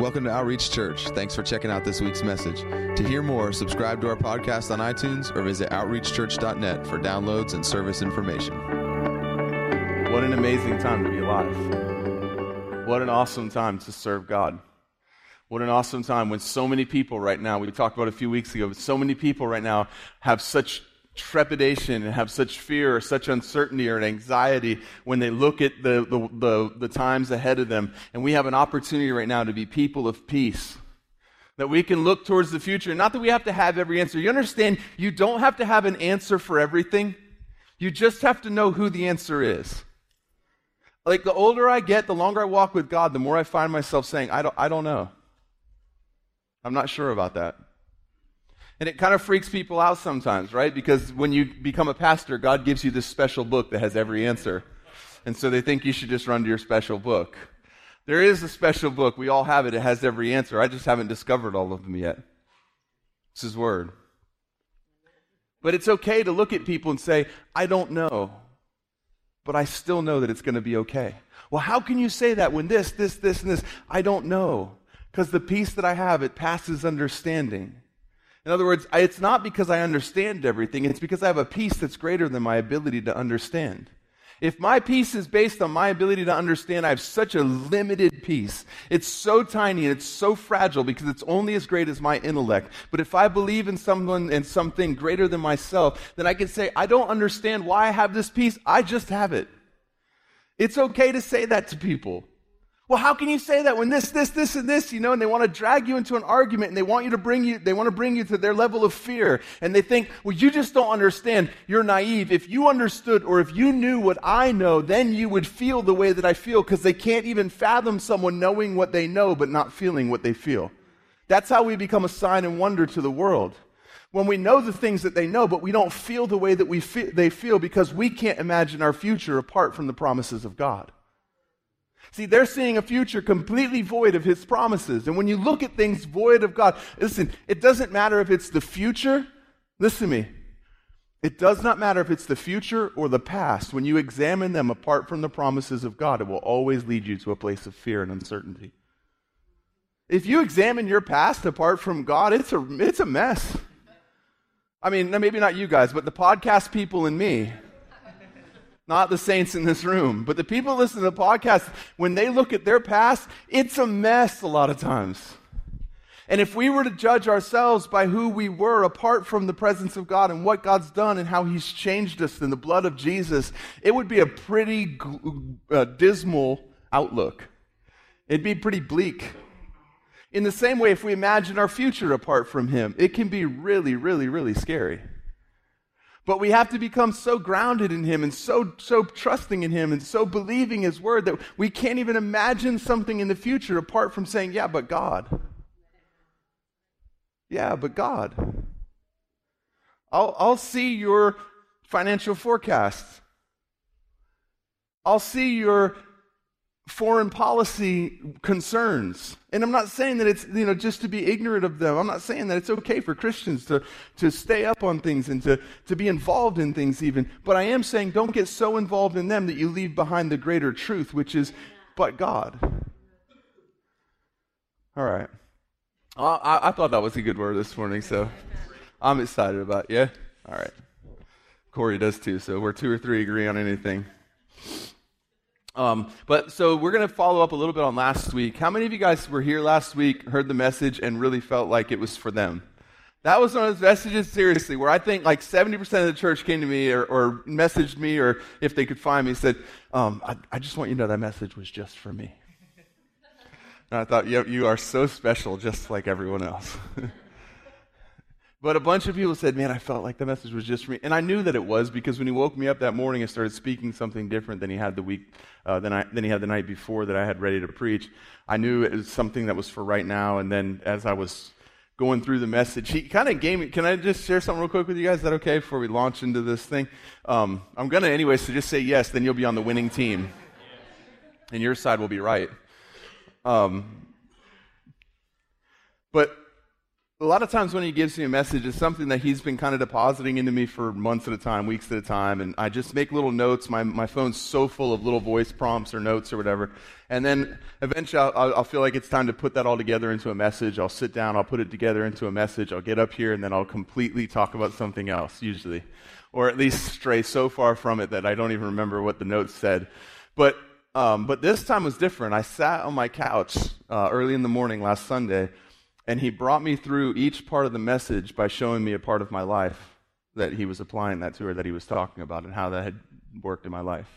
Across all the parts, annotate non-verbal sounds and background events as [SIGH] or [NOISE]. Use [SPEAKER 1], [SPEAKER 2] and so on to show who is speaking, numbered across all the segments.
[SPEAKER 1] Welcome to Outreach Church. Thanks for checking out this week's message. To hear more, subscribe to our podcast on iTunes or visit outreachchurch.net for downloads and service information.
[SPEAKER 2] What an amazing time to be alive. What an awesome time to serve God. What an awesome time when so many people right now, we talked about a few weeks ago, but so many people right now have such trepidation and have such fear or such uncertainty or anxiety when they look at the, the, the, the, times ahead of them. And we have an opportunity right now to be people of peace. That we can look towards the future. Not that we have to have every answer. You understand, you don't have to have an answer for everything. You just have to know who the answer is. Like the older I get, the longer I walk with God, the more I find myself saying, I don't, I don't know. I'm not sure about that. And it kind of freaks people out sometimes, right? Because when you become a pastor, God gives you this special book that has every answer. And so they think you should just run to your special book. There is a special book. We all have it. It has every answer. I just haven't discovered all of them yet. It's His Word. But it's okay to look at people and say, I don't know, but I still know that it's going to be okay. Well, how can you say that when this, this, this, and this? I don't know. Because the peace that I have, it passes understanding. In other words, it's not because I understand everything, it's because I have a peace that's greater than my ability to understand. If my peace is based on my ability to understand, I have such a limited peace. It's so tiny and it's so fragile because it's only as great as my intellect. But if I believe in someone and something greater than myself, then I can say, I don't understand why I have this peace. I just have it. It's okay to say that to people. Well, how can you say that when this, this, this, and this, you know, and they want to drag you into an argument and they want you to bring you, they want to bring you to their level of fear. And they think, well, you just don't understand. You're naive. If you understood or if you knew what I know, then you would feel the way that I feel because they can't even fathom someone knowing what they know but not feeling what they feel. That's how we become a sign and wonder to the world. When we know the things that they know, but we don't feel the way that we feel, they feel because we can't imagine our future apart from the promises of God. See, they're seeing a future completely void of His promises. And when you look at things void of God, listen, it doesn't matter if it's the future. Listen to me. It does not matter if it's the future or the past. When you examine them apart from the promises of God, it will always lead you to a place of fear and uncertainty. If you examine your past apart from God, it's a, it's a mess. I mean, maybe not you guys, but the podcast people and me not the saints in this room, but the people listening to the podcast, when they look at their past, it's a mess a lot of times. And if we were to judge ourselves by who we were apart from the presence of God and what God's done and how He's changed us in the blood of Jesus, it would be a pretty uh, dismal outlook. It'd be pretty bleak. In the same way, if we imagine our future apart from Him, it can be really, really, really scary. But we have to become so grounded in Him and so, so trusting in Him and so believing His Word that we can't even imagine something in the future apart from saying, Yeah, but God. Yeah, but God. I'll, I'll see your financial forecasts. I'll see your foreign policy concerns. And I'm not saying that it's, you know, just to be ignorant of them. I'm not saying that it's okay for Christians to, to stay up on things and to, to be involved in things even. But I am saying don't get so involved in them that you leave behind the greater truth, which is, but God. All right. I, I thought that was a good word this morning, so I'm excited about it. Yeah? All right. Corey does too, so we're two or three agree on anything. Um, but so we're going to follow up a little bit on last week. How many of you guys were here last week, heard the message, and really felt like it was for them? That was one of those messages, seriously, where I think like 70% of the church came to me or, or messaged me, or if they could find me, said, um, I, I, just want you to know that message was just for me. and I thought, yep, you are so special, just like everyone else. [LAUGHS] But a bunch of people said, Man, I felt like the message was just for me. And I knew that it was because when he woke me up that morning and started speaking something different than he had the week, uh, than, I, than he had the night before that I had ready to preach, I knew it was something that was for right now. And then as I was going through the message, he kind of gave me, can I just share something real quick with you guys? Is that okay before we launch into this thing? Um, I'm going to anyway, so just say yes, then you'll be on the winning team. And your side will be right. Um, but a lot of times when he gives me a message, it's something that he's been kind of depositing into me for months at a time, weeks at a time, and I just make little notes. My, my phone's so full of little voice prompts or notes or whatever. And then eventually I'll, I'll feel like it's time to put that all together into a message. I'll sit down, I'll put it together into a message, I'll get up here, and then I'll completely talk about something else, usually. Or at least stray so far from it that I don't even remember what the notes said. But, um, but this time was different. I sat on my couch uh, early in the morning last Sunday and he brought me through each part of the message by showing me a part of my life that he was applying that to or that he was talking about and how that had worked in my life.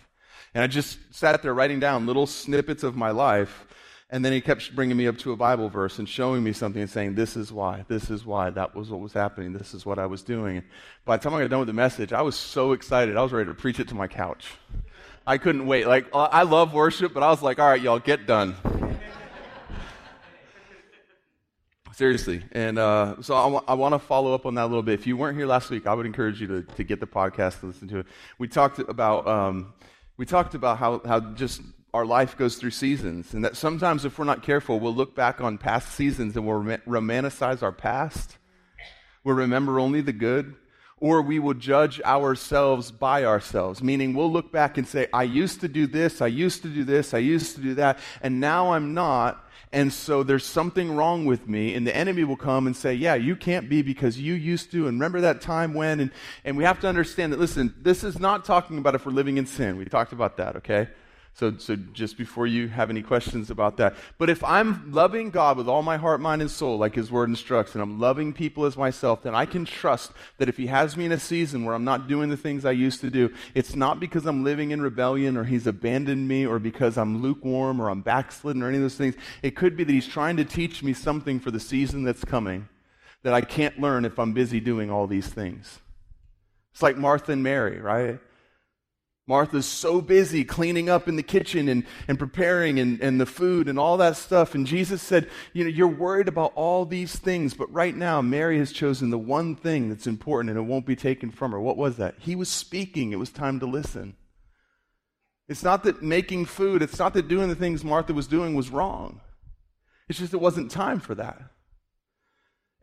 [SPEAKER 2] And I just sat there writing down little snippets of my life. And then he kept bringing me up to a Bible verse and showing me something and saying, This is why, this is why, that was what was happening, this is what I was doing. And by the time I got done with the message, I was so excited. I was ready to preach it to my couch. I couldn't wait. Like, I love worship, but I was like, All right, y'all, get done. Seriously. And uh, so I, w- I want to follow up on that a little bit. If you weren't here last week, I would encourage you to, to get the podcast to listen to it. We talked about, um, we talked about how, how just our life goes through seasons, and that sometimes if we're not careful, we'll look back on past seasons and we'll rom- romanticize our past. We'll remember only the good, or we will judge ourselves by ourselves, meaning we'll look back and say, I used to do this, I used to do this, I used to do that, and now I'm not and so there's something wrong with me. And the enemy will come and say, Yeah, you can't be because you used to. And remember that time when? And, and we have to understand that, listen, this is not talking about if we're living in sin. We talked about that, okay? So, so just before you have any questions about that. But if I'm loving God with all my heart, mind, and soul, like His Word instructs, and I'm loving people as myself, then I can trust that if He has me in a season where I'm not doing the things I used to do, it's not because I'm living in rebellion or He's abandoned me or because I'm lukewarm or I'm backslidden or any of those things. It could be that He's trying to teach me something for the season that's coming that I can't learn if I'm busy doing all these things. It's like Martha and Mary, right? Martha's so busy cleaning up in the kitchen and, and preparing and, and the food and all that stuff. And Jesus said, You know, you're worried about all these things, but right now Mary has chosen the one thing that's important and it won't be taken from her. What was that? He was speaking. It was time to listen. It's not that making food, it's not that doing the things Martha was doing was wrong. It's just it wasn't time for that.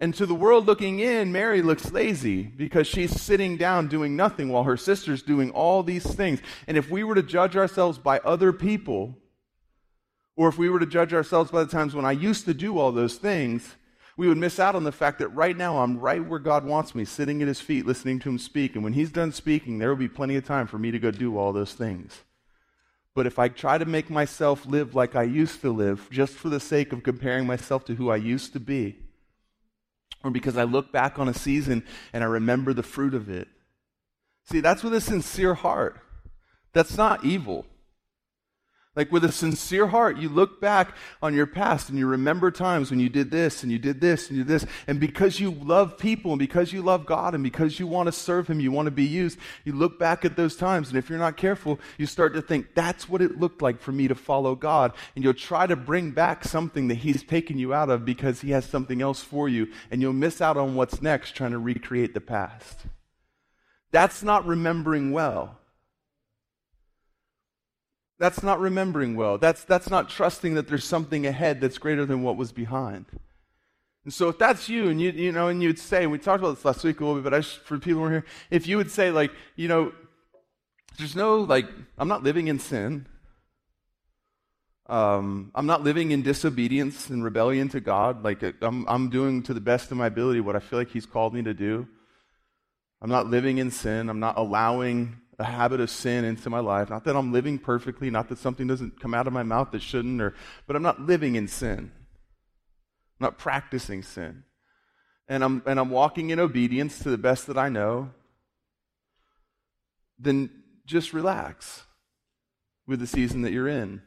[SPEAKER 2] And to the world looking in, Mary looks lazy because she's sitting down doing nothing while her sister's doing all these things. And if we were to judge ourselves by other people, or if we were to judge ourselves by the times when I used to do all those things, we would miss out on the fact that right now I'm right where God wants me, sitting at his feet, listening to him speak. And when he's done speaking, there will be plenty of time for me to go do all those things. But if I try to make myself live like I used to live, just for the sake of comparing myself to who I used to be, or because I look back on a season and I remember the fruit of it. See, that's with a sincere heart. That's not evil. Like with a sincere heart, you look back on your past and you remember times when you did this and you did this and you did this. And because you love people and because you love God and because you want to serve Him, you want to be used, you look back at those times. And if you're not careful, you start to think, that's what it looked like for me to follow God. And you'll try to bring back something that He's taken you out of because He has something else for you. And you'll miss out on what's next trying to recreate the past. That's not remembering well. That's not remembering well. That's, that's not trusting that there's something ahead that's greater than what was behind. And so if that's you, and you, you know, and you'd say, we talked about this last week a little bit, but I just, for people who are here, if you would say, like, you know, there's no, like, I'm not living in sin. Um, I'm not living in disobedience and rebellion to God. Like, I'm, I'm doing to the best of my ability what I feel like He's called me to do. I'm not living in sin. I'm not allowing a habit of sin into my life. Not that I'm living perfectly, not that something doesn't come out of my mouth that shouldn't, or, but I'm not living in sin. I'm not practicing sin. And I'm, and I'm walking in obedience to the best that I know. Then just relax with the season that you're in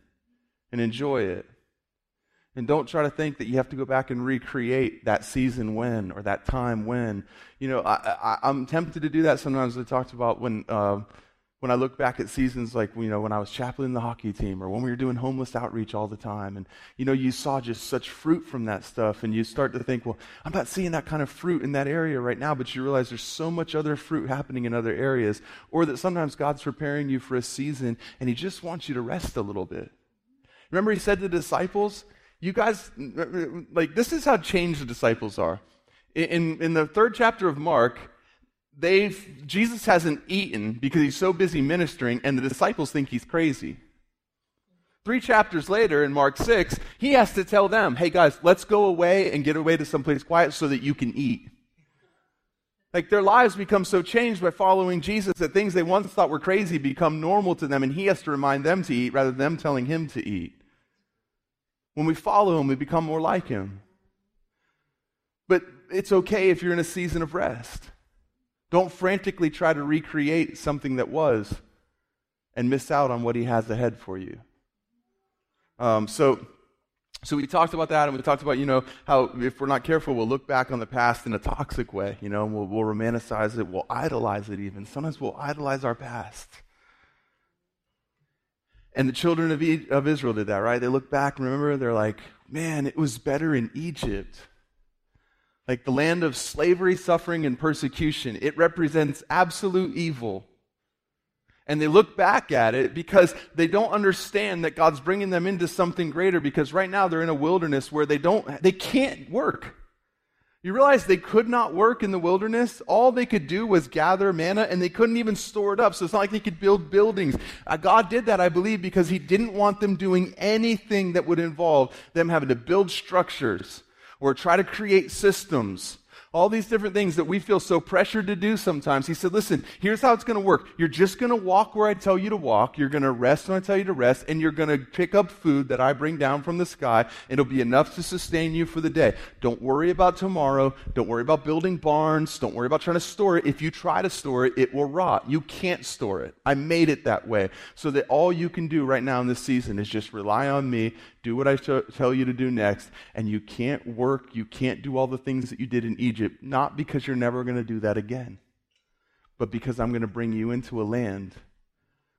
[SPEAKER 2] and enjoy it. And don't try to think that you have to go back and recreate that season when or that time when. You know, I, am tempted to do that sometimes. I talked about when uh, when I look back at seasons like, you know, when I was chaplain the hockey team or when we were doing homeless outreach all the time. And, you know, you saw just such fruit from that stuff. And you start to think, well, I'm not seeing that kind of fruit in that area right now. But you realize there's so much other fruit happening in other areas. Or that sometimes God's preparing you for a season and He just wants you to rest a little bit. Remember, He said to the disciples, you guys, like, this is how changed the disciples are. In, in the third chapter of Mark, they've, Jesus hasn't eaten because he's so busy ministering, and the disciples think he's crazy. Three chapters later, in Mark 6, he has to tell them, hey guys, let's go away and get away to someplace quiet so that you can eat. Like their lives become so changed by following Jesus that things they once thought were crazy become normal to them, and he has to remind them to eat rather than them telling him to eat. When we follow him, we become more like him. But it's okay if you're in a season of rest. Don't frantically try to recreate something that was and miss out on what he has ahead for you. Um, so, so we talked about that, and we talked about, you know, how if we're not careful, we'll look back on the past in a toxic way, you know, we'll, we'll romanticize it, we'll idolize it even. Sometimes we'll idolize our past. And the children of, e- of Israel did that, right? They look back, and remember, they're like, man, it was better in Egypt. Like the land of slavery, suffering, and persecution. It represents absolute evil. And they look back at it because they don't understand that God's bringing them into something greater because right now they're in a wilderness where they don't, they can't work. You realize they could not work in the wilderness? All they could do was gather manna and they couldn't even store it up. So it's not like they could build buildings. Uh, God did that, I believe, because He didn't want them doing anything that would involve them having to build structures or try to create systems all these different things that we feel so pressured to do sometimes. He said, Listen, here's how it's going to work. You're just going to walk where I tell you to walk. You're going to rest when I tell you to rest. And you're going to pick up food that I bring down from the sky. It'll be enough to sustain you for the day. Don't worry about tomorrow. Don't worry about building barns. Don't worry about trying to store it. If you try to store it, it will rot. You can't store it. I made it that way so that all you can do right now in this season is just rely on me do what I tell you to do next, and you can't work, you can't do all the things that you did in Egypt, not because you're never going to do that again, but because I'm going to bring you into a land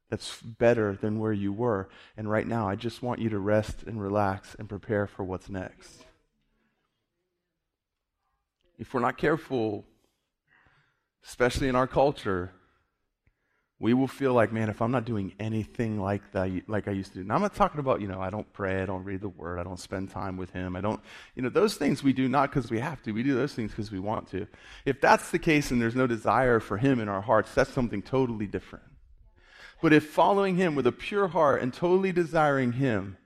[SPEAKER 2] that's better than where you were. And right now, I just want you to rest and relax and prepare for what's next. If we're not careful, especially in our culture, we will feel like, man, if I'm not doing anything like that, like I used to do. Now, I'm not talking about, you know, I don't pray, I don't read the word, I don't spend time with Him, I don't, you know, those things we do not because we have to. We do those things because we want to. If that's the case and there's no desire for Him in our hearts, that's something totally different. But if following Him with a pure heart and totally desiring Him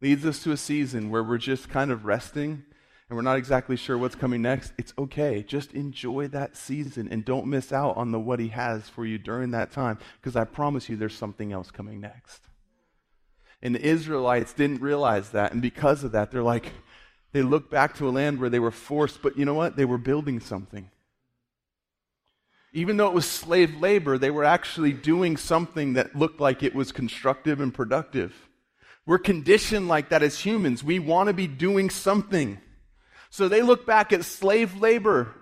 [SPEAKER 2] leads us to a season where we're just kind of resting and we're not exactly sure what's coming next, it's okay. Just enjoy that season and don't miss out on the what he has for you during that time because I promise you there's something else coming next. And the Israelites didn't realize that and because of that they're like they look back to a land where they were forced, but you know what? They were building something. Even though it was slave labor, they were actually doing something that looked like it was constructive and productive. We're conditioned like that as humans. We want to be doing something. So they look back at slave labor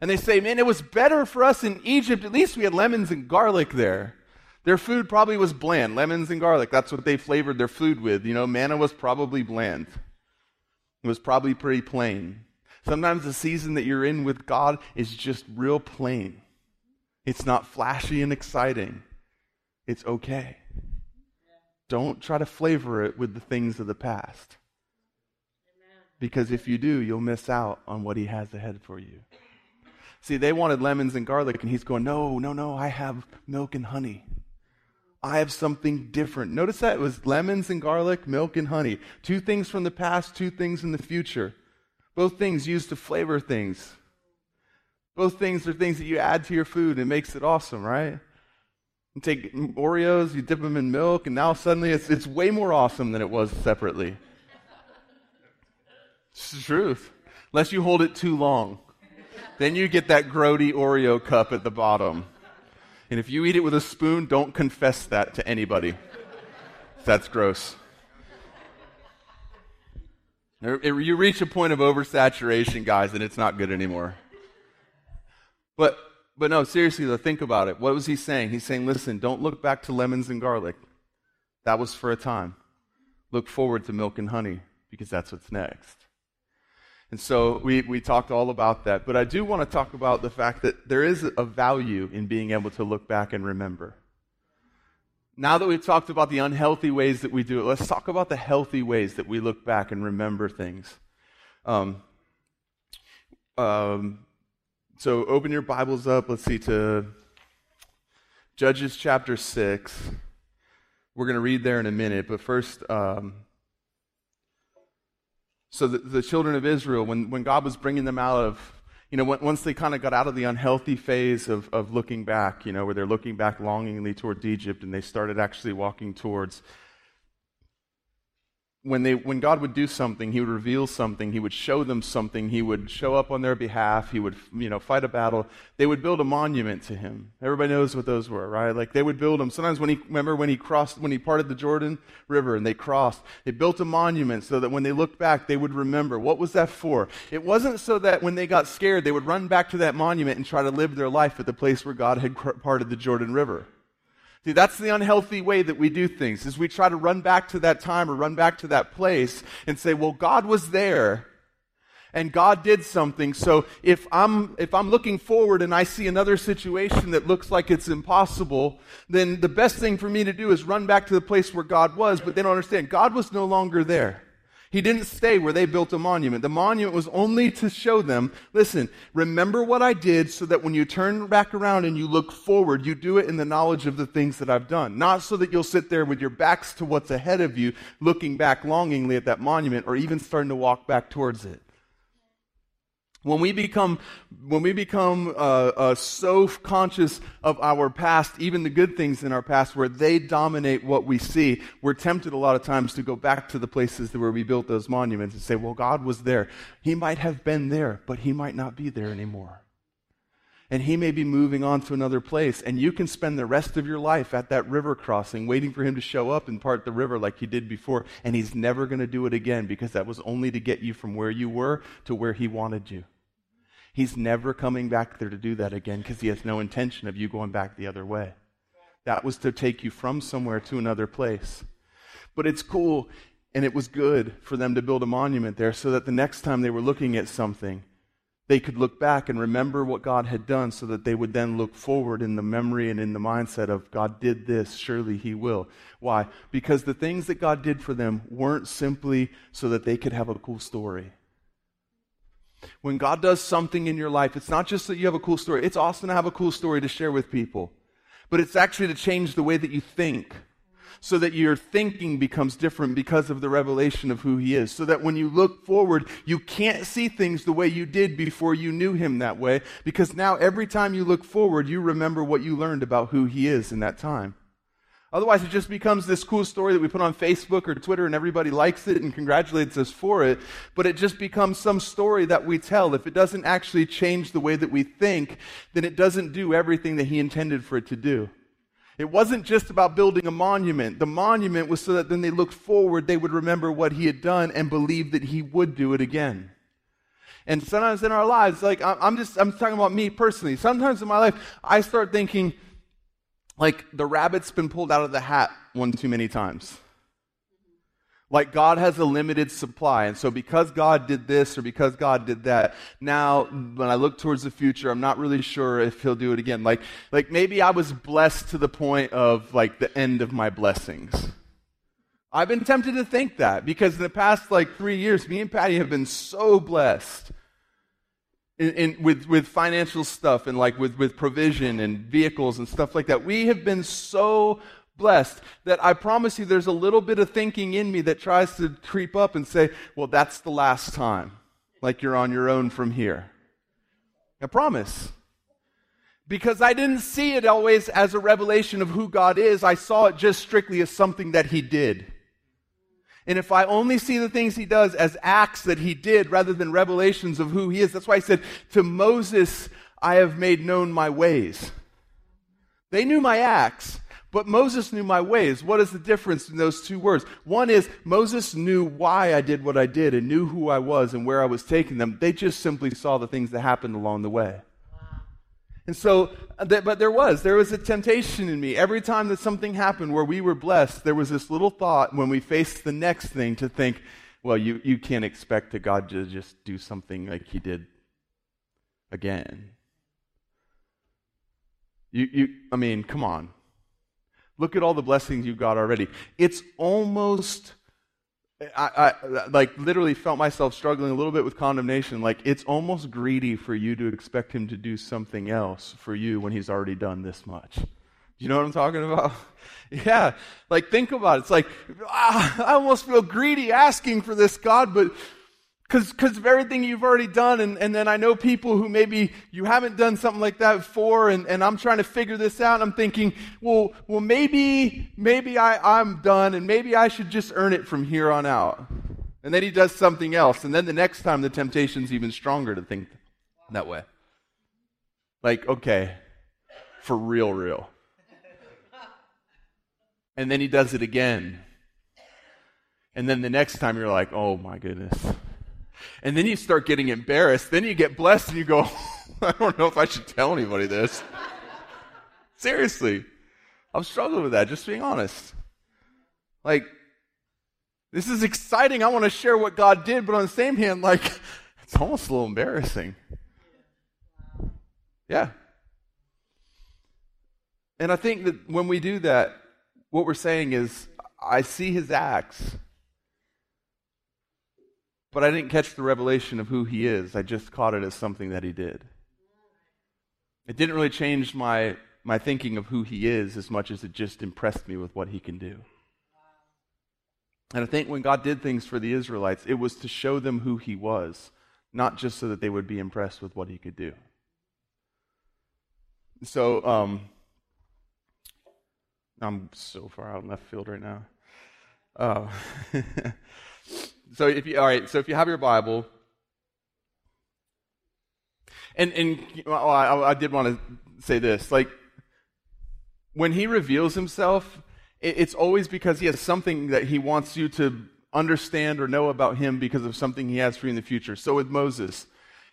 [SPEAKER 2] and they say, man, it was better for us in Egypt. At least we had lemons and garlic there. Their food probably was bland, lemons and garlic. That's what they flavored their food with. You know, manna was probably bland. It was probably pretty plain. Sometimes the season that you're in with God is just real plain. It's not flashy and exciting. It's okay. Don't try to flavor it with the things of the past. Because if you do, you'll miss out on what he has ahead for you. See, they wanted lemons and garlic, and he's going, No, no, no, I have milk and honey. I have something different. Notice that it was lemons and garlic, milk and honey. Two things from the past, two things in the future. Both things used to flavor things. Both things are things that you add to your food and it makes it awesome, right? You take Oreos, you dip them in milk, and now suddenly it's, it's way more awesome than it was separately. It's the truth. Unless you hold it too long. Then you get that grody Oreo cup at the bottom. And if you eat it with a spoon, don't confess that to anybody. That's gross. You reach a point of oversaturation, guys, and it's not good anymore. But, but no, seriously, though, think about it. What was he saying? He's saying, listen, don't look back to lemons and garlic. That was for a time. Look forward to milk and honey, because that's what's next. And so we, we talked all about that. But I do want to talk about the fact that there is a value in being able to look back and remember. Now that we've talked about the unhealthy ways that we do it, let's talk about the healthy ways that we look back and remember things. Um, um, so open your Bibles up. Let's see to Judges chapter 6. We're going to read there in a minute, but first, um, so the, the, children of Israel, when, when God was bringing them out of, you know, once they kind of got out of the unhealthy phase of, of looking back, you know, where they're looking back longingly towards Egypt and they started actually walking towards when, they, when God would do something, He would reveal something, He would show them something, He would show up on their behalf, He would you know, fight a battle. They would build a monument to Him. Everybody knows what those were, right? Like they would build them. Sometimes when He, remember when He crossed, when He parted the Jordan River and they crossed, they built a monument so that when they looked back, they would remember. What was that for? It wasn't so that when they got scared, they would run back to that monument and try to live their life at the place where God had parted the Jordan River. See, that's the unhealthy way that we do things, is we try to run back to that time or run back to that place and say, well, God was there and God did something. So if I'm, if I'm looking forward and I see another situation that looks like it's impossible, then the best thing for me to do is run back to the place where God was, but they don't understand. God was no longer there. He didn't stay where they built a monument. The monument was only to show them, listen, remember what I did so that when you turn back around and you look forward, you do it in the knowledge of the things that I've done. Not so that you'll sit there with your backs to what's ahead of you, looking back longingly at that monument or even starting to walk back towards it. When we become, when we become uh, uh, so conscious of our past, even the good things in our past, where they dominate what we see, we're tempted a lot of times to go back to the places where we built those monuments and say, well, God was there. He might have been there, but he might not be there anymore. And he may be moving on to another place, and you can spend the rest of your life at that river crossing, waiting for him to show up and part the river like he did before, and he's never going to do it again because that was only to get you from where you were to where he wanted you. He's never coming back there to do that again because he has no intention of you going back the other way. That was to take you from somewhere to another place. But it's cool and it was good for them to build a monument there so that the next time they were looking at something, they could look back and remember what God had done so that they would then look forward in the memory and in the mindset of God did this, surely He will. Why? Because the things that God did for them weren't simply so that they could have a cool story. When God does something in your life, it's not just that you have a cool story. It's awesome to have a cool story to share with people, but it's actually to change the way that you think so that your thinking becomes different because of the revelation of who he is. So that when you look forward, you can't see things the way you did before you knew him that way, because now every time you look forward, you remember what you learned about who he is in that time. Otherwise, it just becomes this cool story that we put on Facebook or Twitter and everybody likes it and congratulates us for it. But it just becomes some story that we tell. If it doesn't actually change the way that we think, then it doesn't do everything that He intended for it to do. It wasn't just about building a monument. The monument was so that then they looked forward, they would remember what He had done and believe that He would do it again. And sometimes in our lives, like I'm just, I'm talking about me personally. Sometimes in my life, I start thinking, like the rabbit's been pulled out of the hat one too many times. Like God has a limited supply. And so because God did this or because God did that, now when I look towards the future, I'm not really sure if he'll do it again. Like, like maybe I was blessed to the point of like the end of my blessings. I've been tempted to think that because in the past like three years, me and Patty have been so blessed in, in, with, with financial stuff and like with, with provision and vehicles and stuff like that. We have been so blessed that I promise you there's a little bit of thinking in me that tries to creep up and say, well, that's the last time. Like you're on your own from here. I promise. Because I didn't see it always as a revelation of who God is. I saw it just strictly as something that He did. And if I only see the things he does as acts that he did rather than revelations of who he is, that's why I said, To Moses, I have made known my ways. They knew my acts, but Moses knew my ways. What is the difference in those two words? One is Moses knew why I did what I did and knew who I was and where I was taking them. They just simply saw the things that happened along the way. And so, uh, but there was, there was a temptation in me. Every time that something happened where we were blessed, there was this little thought when we faced the next thing to think, well, you, you can't expect to God to just do something like he did again. You, you, I mean, come on. Look at all the blessings you got already. It's almost I, I, like literally felt myself struggling a little bit with condemnation. Like it's almost greedy for you to expect him to do something else for you when he's already done this much. You know what I'm talking about? [LAUGHS] yeah. Like think about it. It's like ah, I almost feel greedy asking for this, God, but because of everything you've already done. And, and then I know people who maybe you haven't done something like that before, and, and I'm trying to figure this out. I'm thinking, well, well maybe, maybe I, I'm done, and maybe I should just earn it from here on out. And then he does something else. And then the next time, the temptation's even stronger to think that way. Like, okay, for real, real. And then he does it again. And then the next time, you're like, oh my goodness and then you start getting embarrassed. Then you get blessed and you go, [LAUGHS] I don't know if I should tell anybody this. Seriously. I'm struggling with that, just being honest. Like, this is exciting. I want to share what God did, but on the same hand, like, [LAUGHS] it's almost a little embarrassing. Yeah. And I think that when we do that, what we're saying is, I see his acts but I didn't catch the revelation of who he is. I just caught it as something that he did. It didn't really change my, my thinking of who he is as much as it just impressed me with what he can do. And I think when God did things for the Israelites, it was to show them who he was, not just so that they would be impressed with what he could do. So, um, I'm so far out in left field right now. Uh, [LAUGHS] so if you all right, so if you have your Bible, and and well, I, I did want to say this, like when he reveals himself, it, it's always because he has something that he wants you to understand or know about him because of something he has for you in the future. So with Moses,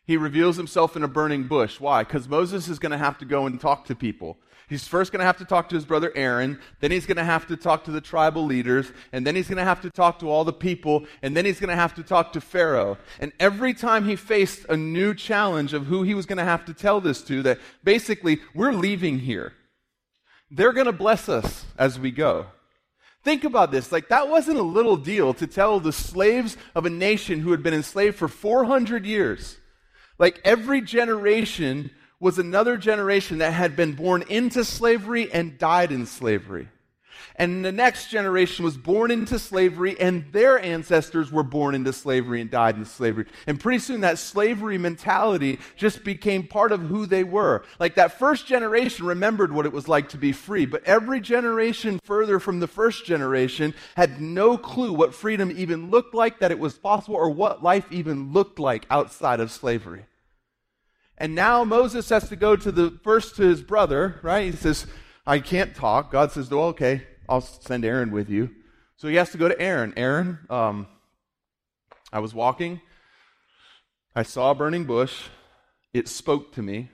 [SPEAKER 2] he reveals himself in a burning bush. Why? Because Moses is going to have to go and talk to people. He's first going to have to talk to his brother Aaron, then he's going to have to talk to the tribal leaders, and then he's going to have to talk to all the people, and then he's going to have to talk to Pharaoh. And every time he faced a new challenge of who he was going to have to tell this to, that basically, we're leaving here. They're going to bless us as we go. Think about this. Like, that wasn't a little deal to tell the slaves of a nation who had been enslaved for 400 years. Like, every generation was another generation that had been born into slavery and died in slavery. And the next generation was born into slavery, and their ancestors were born into slavery and died in slavery. And pretty soon that slavery mentality just became part of who they were. Like that first generation remembered what it was like to be free, but every generation further from the first generation had no clue what freedom even looked like, that it was possible, or what life even looked like outside of slavery. And now Moses has to go to the first to his brother, right? He says, I can't talk. God says, well, okay, I'll send Aaron with you. So he has to go to Aaron. Aaron, um, I was walking. I saw a burning bush. It spoke to me.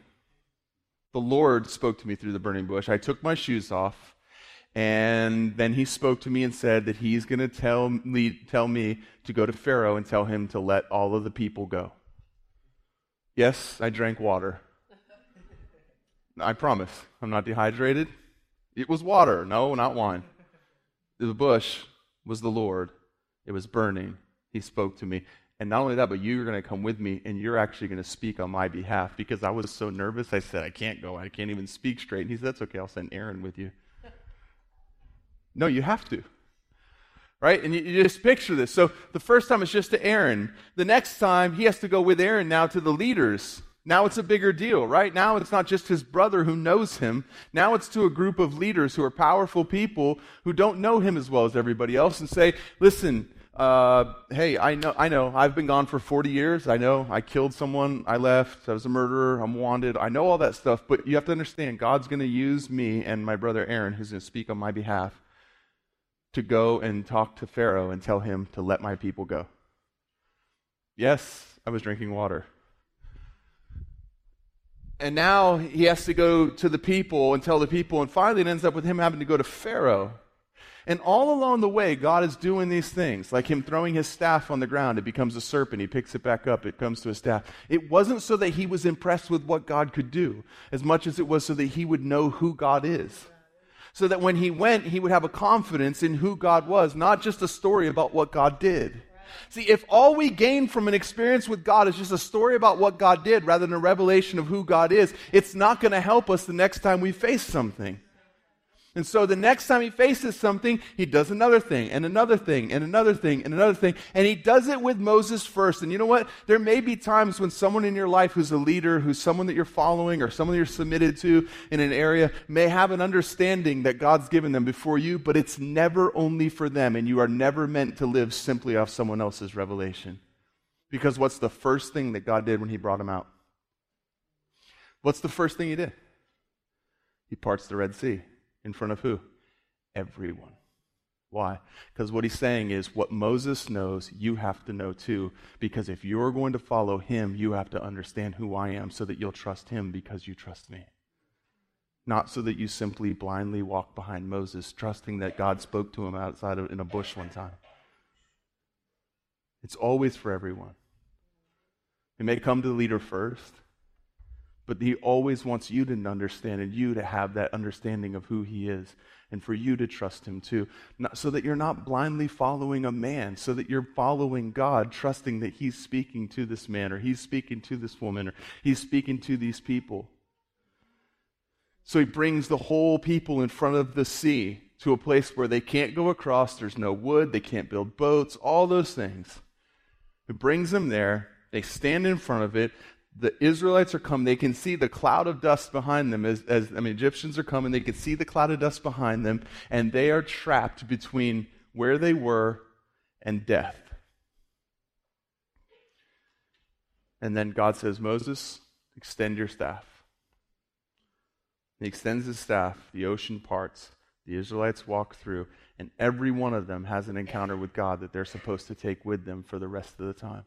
[SPEAKER 2] The Lord spoke to me through the burning bush. I took my shoes off. And then he spoke to me and said that he's going to tell me, tell me to go to Pharaoh and tell him to let all of the people go. Yes, I drank water. I promise. I'm not dehydrated. It was water. No, not wine. The bush was the Lord. It was burning. He spoke to me. And not only that, but you're going to come with me and you're actually going to speak on my behalf because I was so nervous. I said, I can't go. I can't even speak straight. And he said, That's okay. I'll send Aaron with you. no, you have to right? And you, you, just picture this. So the first time it's just to Aaron. The next time he has to go with Aaron now to the leaders. Now it's a bigger deal, right? Now it's not just his brother who knows him. Now it's to a group of leaders who are powerful people who don't know him as well as everybody else and say, listen, uh, hey, I know, I know, I've been gone for 40 years. I know I killed someone. I left. I was a murderer. I'm wanted. I know all that stuff, but you have to understand God's going to use me and my brother Aaron, who's going to speak on my behalf to go and talk to Pharaoh and tell him to let my people go. Yes, I was drinking water. And now he has to go to the people and tell the people, and finally it ends up with him having to go to Pharaoh. And all along the way, God is doing these things, like him throwing his staff on the ground. It becomes a serpent. He picks it back up. It comes to a staff. It wasn't so that he was impressed with what God could do, as much as it was so that he would know who God is. so that when he went, he would have a confidence in who God was, not just a story about what God did. See, if all we gain from an experience with God is just a story about what God did rather than a revelation of who God is, it's not going to help us the next time we face something. And so the next time he faces something, he does another thing and another thing and another thing and another thing. And he does it with Moses first. And you know what? There may be times when someone in your life who's a leader, who's someone that you're following or someone you're submitted to in an area may have an understanding that God's given them before you, but it's never only for them. And you are never meant to live simply off someone else's revelation. Because what's the first thing that God did when he brought him out? What's the first thing he did? He parts the Red Sea. In front of who? Everyone. Why? Because what he's saying is what Moses knows, you have to know too. Because if you're going to follow him, you have to understand who I am so that you'll trust him because you trust me. Not so that you simply blindly walk behind Moses, trusting that God spoke to him outside of, in a bush one time. It's always for everyone. It may come to the leader first, but he always wants you to understand and you to have that understanding of who he is and for you to trust him too. Not, so that you're not blindly following a man, so that you're following God, trusting that he's speaking to this man or he's speaking to this woman or he's speaking to these people. So he brings the whole people in front of the sea to a place where they can't go across, there's no wood, they can't build boats, all those things. He brings them there. They stand in front of it the Israelites are coming. They can see the cloud of dust behind them. As, as, I mean, Egyptians are coming. They can see the cloud of dust behind them, and they are trapped between where they were and death. And then God says, Moses, extend your staff. He extends his staff, the ocean parts, the Israelites walk through, and every one of them has an encounter with God that they're supposed to take with them for the rest of the time.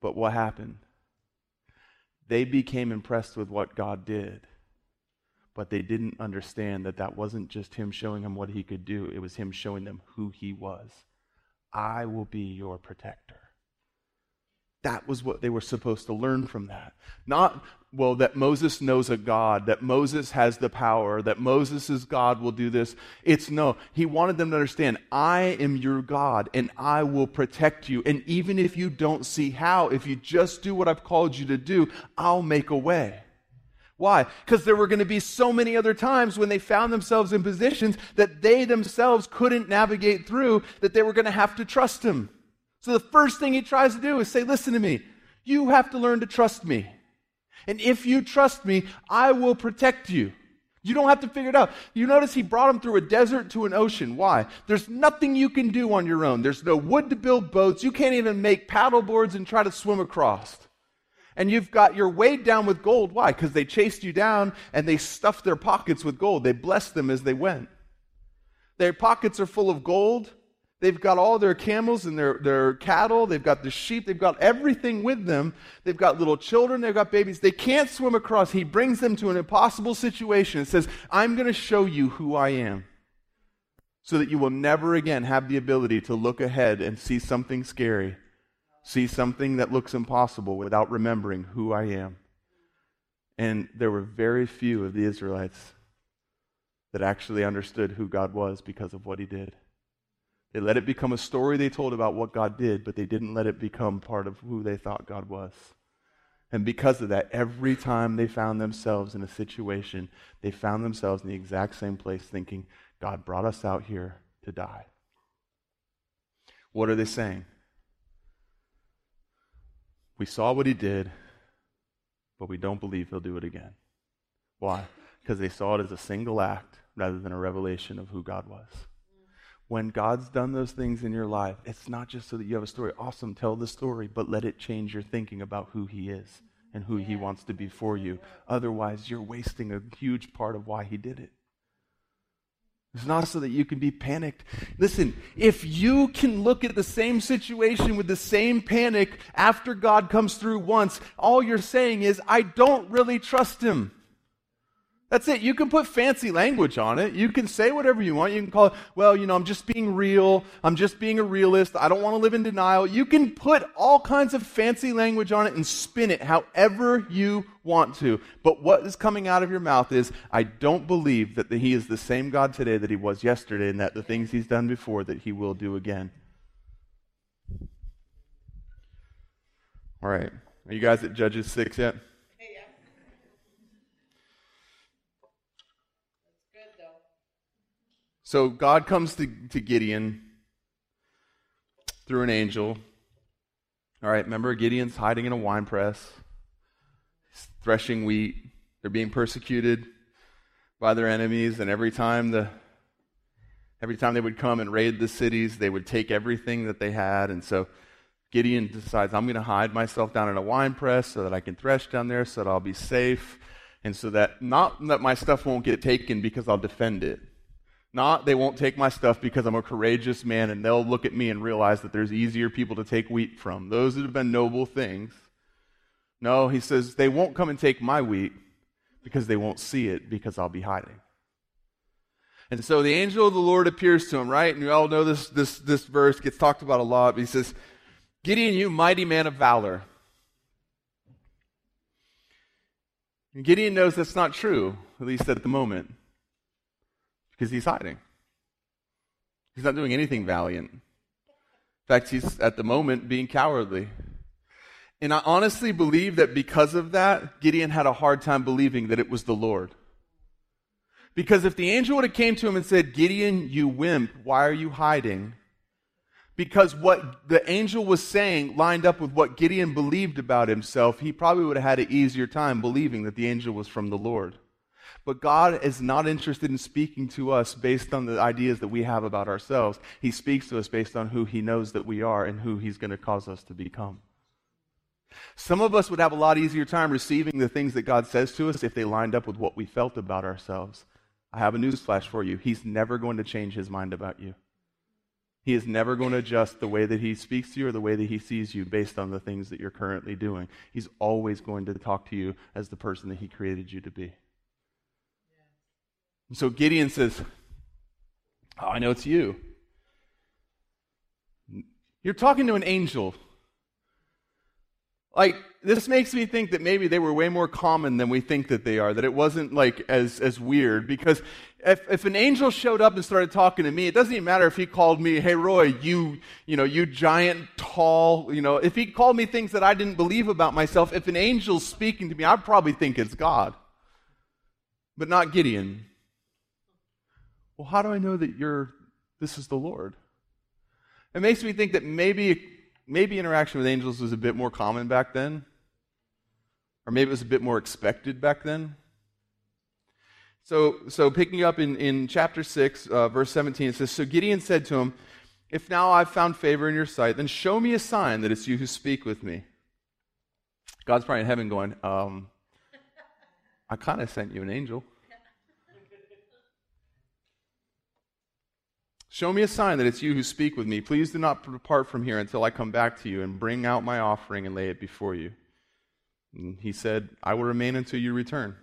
[SPEAKER 2] But what happened? They became impressed with what God did, but they didn't understand that that wasn't just Him showing them what He could do, it was Him showing them who He was. I will be your protector. That was what they were supposed to learn from that. Not, well, that Moses knows a God, that Moses has the power, that Moses' God will do this. It's no. He wanted them to understand, I am your God and I will protect you. And even if you don't see how, if you just do what I've called you to do, I'll make a way. Why? Because there were going to be so many other times when they found themselves in positions that they themselves couldn't navigate through, that they were going to have to trust him. So the first thing he tries to do is say, Listen to me. You have to learn to trust me. And if you trust me, I will protect you. You don't have to figure it out. You notice he brought him through a desert to an ocean. Why? There's nothing you can do on your own. There's no wood to build boats. You can't even make paddle boards and try to swim across. And you've got you're weighed down with gold. Why? Because they chased you down and they stuffed their pockets with gold. They blessed them as they went. Their pockets are full of gold. They've got all their camels and their, their cattle. They've got the sheep. They've got everything with them. They've got little children. They've got babies. They can't swim across. He brings them to an impossible situation and says, I'm going to show you who I am so that you will never again have the ability to look ahead and see something scary, see something that looks impossible without remembering who I am. And there were very few of the Israelites that actually understood who God was because of what he did. They let it become a story they told about what God did, but they didn't let it become part of who they thought God was. And because of that, every time they found themselves in a situation, they found themselves in the exact same place thinking, God brought us out here to die. What are they saying? We saw what he did, but we don't believe he'll do it again. Why? Because they saw it as a single act rather than a revelation of who God was when God's done those things in your life, it's not just so that you have a story. Awesome, tell the story, but let it change your thinking about who He is and who He wants to be for you. Otherwise, you're wasting a huge part of why He did it. It's not so that you can be panicked. Listen, if you can look at the same situation with the same panic after God comes through once, all you're saying is, I don't really trust Him. That's it. You can put fancy language on it. You can say whatever you want. You can call it, well, you know, I'm just being real. I'm just being a realist. I don't want to live in denial. You can put all kinds of fancy language on it and spin it however you want to. But what is coming out of your mouth is, I don't believe that He is the same God today that He was yesterday and that the things He's done before that He will do again. All right. Are you guys at Judges 6 yet? So God comes to, to Gideon through an angel. All right, remember Gideon's hiding in a wine press, He's threshing wheat. They're being persecuted by their enemies, and every time the every time they would come and raid the cities, they would take everything that they had. And so Gideon decides, I'm going to hide myself down in a wine press so that I can thresh down there, so that I'll be safe, and so that not that my stuff won't get taken because I'll defend it not they won't take my stuff because I'm a courageous man and they'll look at me and realize that there's easier people to take wheat from. Those that have been noble things. No, he says they won't come and take my wheat because they won't see it because I'll be hiding. And so the angel of the Lord appears to him, right? And you all know this, this, this verse gets talked about a lot. But he says, Gideon, you mighty man of valor. And Gideon knows that's not true, at least at the moment because he's hiding. He's not doing anything valiant. In fact, he's at the moment being cowardly. And I honestly believe that because of that, Gideon had a hard time believing that it was the Lord. Because if the angel would have came to him and said, Gideon, you wimp, why are you hiding? Because what the angel was saying lined up with what Gideon believed about himself, he probably would have had an easier time believing that the angel was from the Lord. But God is not interested in speaking to us based on the ideas that we have about ourselves. He speaks to us based on who He knows that we are and who He's going to cause us to become. Some of us would have a lot easier time receiving the things that God says to us if they lined up with what we felt about ourselves. I have a newsflash for you. He's never going to change his mind about you. He is never going to adjust the way that he speaks to you or the way that he sees you based on the things that you're currently doing. He's always going to talk to you as the person that he created you to be. And so Gideon says, oh, I know it's you. You're talking to an angel. Like, this makes me think that maybe they were way more common than we think that they are, that it wasn't like as, as weird. Because if, if an angel showed up and started talking to me, it doesn't even matter if he called me, hey Roy, you, you know, you giant, tall, you know, if he called me things that I didn't believe about myself, if an angel's speaking to me, I'd probably think it's God. But not Gideon. Well, how do I know that you're this is the Lord? It makes me think that maybe maybe interaction with angels was a bit more common back then. Or maybe it was a bit more expected back then. So, so picking up in, in chapter 6, uh, verse 17, it says, So Gideon said to him, If now I've found favor in your sight, then show me a sign that it's you who speak with me. God's probably in heaven going, um, I kind of sent you an angel. Show me a sign that it's you who speak with me. Please do not depart from here until I come back to you and bring out my offering and lay it before you. And he said, I will remain until you return.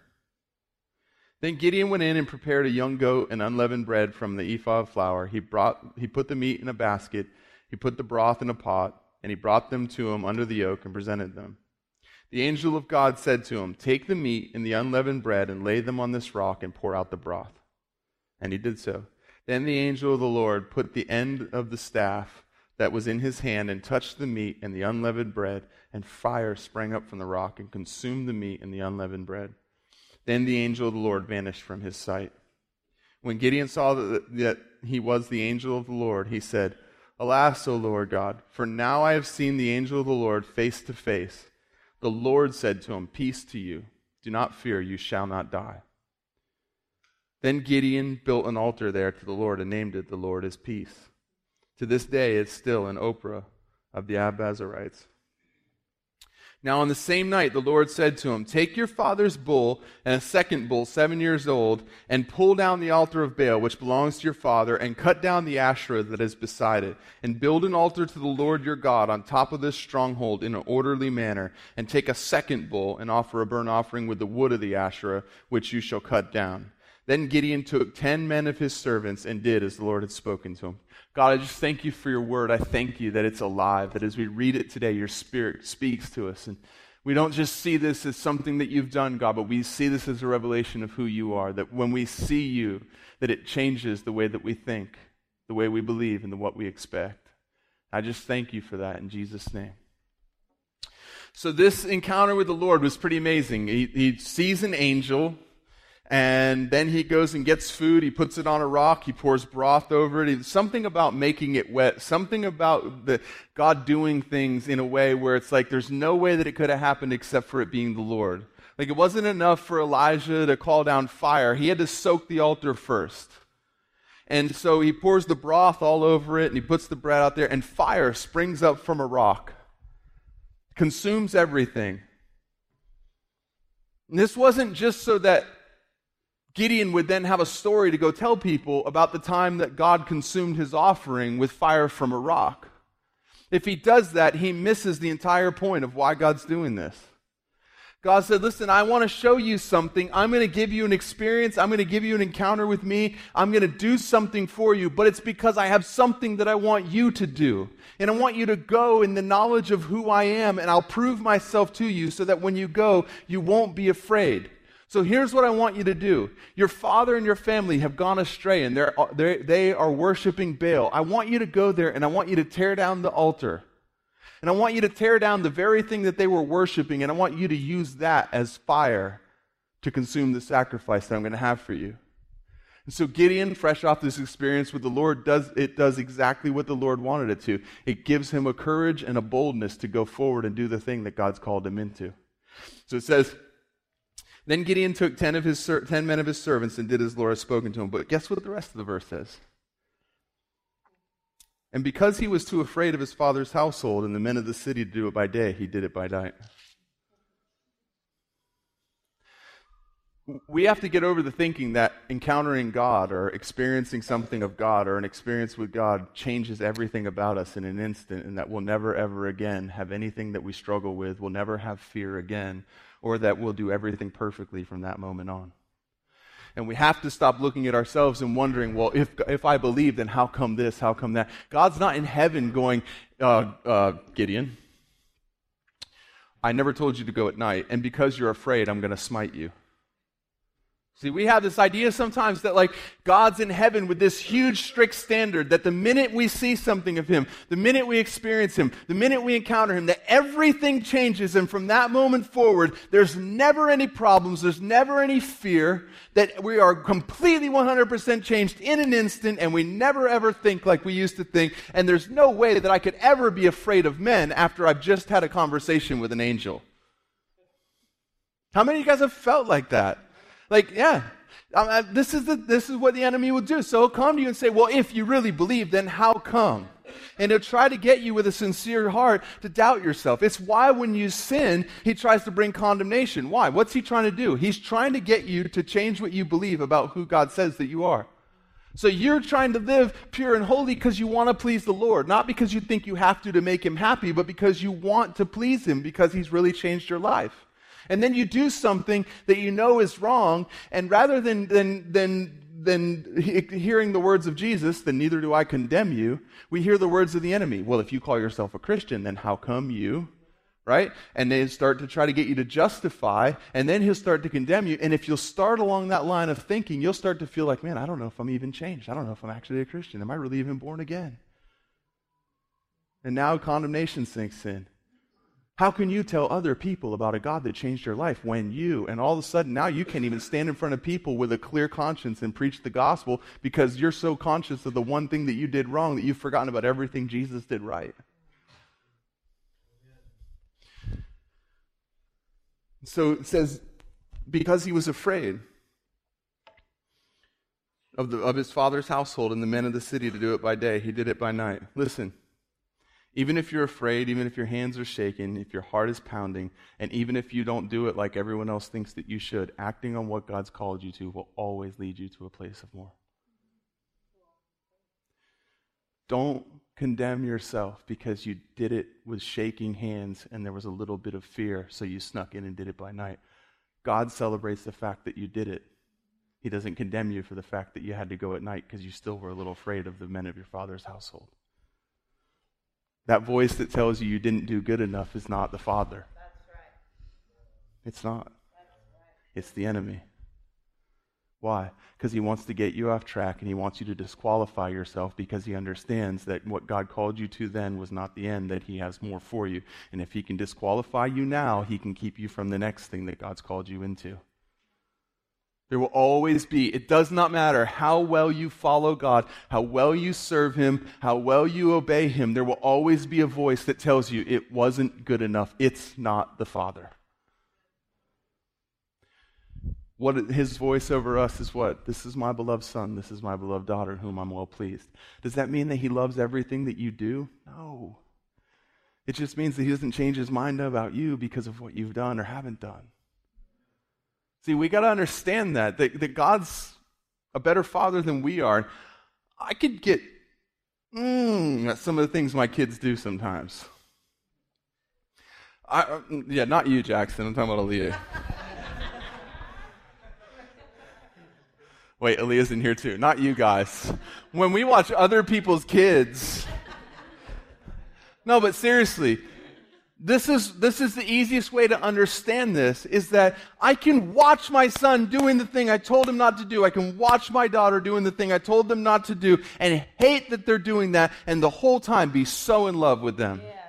[SPEAKER 2] Then Gideon went in and prepared a young goat and unleavened bread from the ephah of flour. He, brought, he put the meat in a basket, he put the broth in a pot, and he brought them to him under the yoke and presented them. The angel of God said to him, Take the meat and the unleavened bread and lay them on this rock and pour out the broth. And he did so. Then the angel of the Lord put the end of the staff that was in his hand and touched the meat and the unleavened bread, and fire sprang up from the rock and consumed the meat and the unleavened bread. Then the angel of the Lord vanished from his sight. When Gideon saw that, that he was the angel of the Lord, he said, Alas, O Lord God, for now I have seen the angel of the Lord face to face. The Lord said to him, Peace to you. Do not fear, you shall not die. Then Gideon built an altar there to the Lord and named it, The Lord is Peace. To this day, it's still an Ophrah of the Abiezrites. Now, on the same night, the Lord said to him, Take your father's bull and a second bull, seven years old, and pull down the altar of Baal, which belongs to your father, and cut down the Asherah that is beside it, and build an altar to the Lord your God on top of this stronghold in an orderly manner, and take a second bull and offer a burnt offering with the wood of the Asherah, which you shall cut down. Then Gideon took ten men of his servants and did as the Lord had spoken to him. God, I just thank you for your word. I thank you that it's alive, that as we read it today, your spirit speaks to us. And we don't just see this as something that you've done, God, but we see this as a revelation of who you are. That when we see you, that it changes the way that we think, the way we believe, and the what we expect. I just thank you for that in Jesus' name. So, this encounter with the Lord was pretty amazing. He, he sees an angel and then he goes and gets food. He puts it on a rock. He pours broth over it. something about making it wet. Something about the, God doing things in a way where it's like there's no way that it could have happened except for it being the Lord. Like it wasn't enough for Elijah to call down fire. He had to soak the altar first. And so he pours the broth all over it and he puts the bread out there and fire springs up from a rock. Consumes everything. And this wasn't just so that Gideon would then have a story to go tell people about the time that God consumed his offering with fire from a rock. If he does that, he misses the entire point of why God's doing this. God said, Listen, I want to show you something. I'm going to give you an experience. I'm going to give you an encounter with me. I'm going to do something for you, but it's because I have something that I want you to do. And I want you to go in the knowledge of who I am, and I'll prove myself to you so that when you go, you won't be afraid. So here's what I want you to do. Your father and your family have gone astray and they're, they're, they are worshiping Baal. I want you to go there and I want you to tear down the altar. And I want you to tear down the very thing that they were worshiping and I want you to use that as fire to consume the sacrifice that I'm going to have for you. And so Gideon, fresh off this experience with the Lord, does it does exactly what the Lord wanted it to. It gives him a courage and a boldness to go forward and do the thing that God's called him into. So it says, then Gideon took ten, of his, ten men of his servants and did as had spoken to him. But guess what the rest of the verse says? And because he was too afraid of his father's household and the men of the city to do it by day, he did it by night. We have to get over the thinking that encountering God or experiencing something of God or an experience with God changes everything about us in an instant and that we'll never, ever again have anything that we struggle with. We'll never have fear again or that we'll do everything perfectly from that moment on. And we have to stop looking at ourselves and wondering, well, if, if I believe, then how come this? How come that? God's not in heaven going, uh, uh, Gideon, I never told you to go at night, and because you're afraid, I'm going to smite you. See, we have this idea sometimes that like God's in heaven with this huge strict standard that the minute we see something of Him, the minute we experience Him, the minute we encounter Him, that everything changes. And from that moment forward, there's never any problems. There's never any fear that we are completely 100% changed in an instant and we never ever think like we used to think. And there's no way that I could ever be afraid of men after I've just had a conversation with an angel. How many of you guys have felt like that? Like, yeah, um, uh, this, is the, this is what the enemy will do. So he'll come to you and say, Well, if you really believe, then how come? And he'll try to get you with a sincere heart to doubt yourself. It's why when you sin, he tries to bring condemnation. Why? What's he trying to do? He's trying to get you to change what you believe about who God says that you are. So you're trying to live pure and holy because you want to please the Lord, not because you think you have to to make him happy, but because you want to please him because he's really changed your life. And then you do something that you know is wrong, and rather than, than, than, than hearing the words of Jesus, then neither do I condemn you, we hear the words of the enemy. Well, if you call yourself a Christian, then how come you? Right? And they start to try to get you to justify, and then he'll start to condemn you. And if you'll start along that line of thinking, you'll start to feel like, man, I don't know if I'm even changed. I don't know if I'm actually a Christian. Am I really even born again? And now condemnation sinks in. How can you tell other people about a God that changed your life when you, and all of a sudden now you can't even stand in front of people with a clear conscience and preach the gospel because you're so conscious of the one thing that you did wrong that you've forgotten about everything Jesus did right? So it says, because he was afraid of, the, of his father's household and the men of the city to do it by day, he did it by night. Listen Even if you're afraid, even if your hands are shaking, if your heart is pounding, and even if you don't do it like everyone else thinks that you should, acting on what God's called you to will always lead you to a place of more. Don't condemn yourself because you did it with shaking hands and there was a little bit of fear, so you snuck in and did it by night. God celebrates the fact that you did it. He doesn't condemn you for the fact that you had to go at night because you still were a little afraid of the men of your father's household. That voice that tells you you didn't do good enough is not the Father. That's right. It's not. It's the enemy. Why? Because he wants to get you off track and he wants you to disqualify yourself because he understands that what God called you to then was not the end, that he has more for you. And if he can disqualify you now, he can keep you from the next thing that God's called you into. There will always be, it does not matter how well you follow God, how well you serve Him, how well you obey Him, there will always be a voice that tells you it wasn't good enough. It's not the Father. What his voice over us is what? This is my beloved son. This is my beloved daughter whom I'm well pleased. Does that mean that he loves everything that you do? No. It just means that he doesn't change his mind about you because of what you've done or haven't done. See, we got to understand that, that, that God's a better father than we are. I could get mm, at some of the things my kids do sometimes. I, yeah, not you, Jackson. I'm talking about Aaliyah. [LAUGHS] Wait, Aaliyah's in here too. Not you guys. When we watch other people's kids. No, but seriously, this is, this is the easiest way to understand this is that I can watch my son doing the thing I told him not to do. I can watch my daughter doing the thing I told them not to do and hate that they're doing that and the whole time be so in love with them. Yeah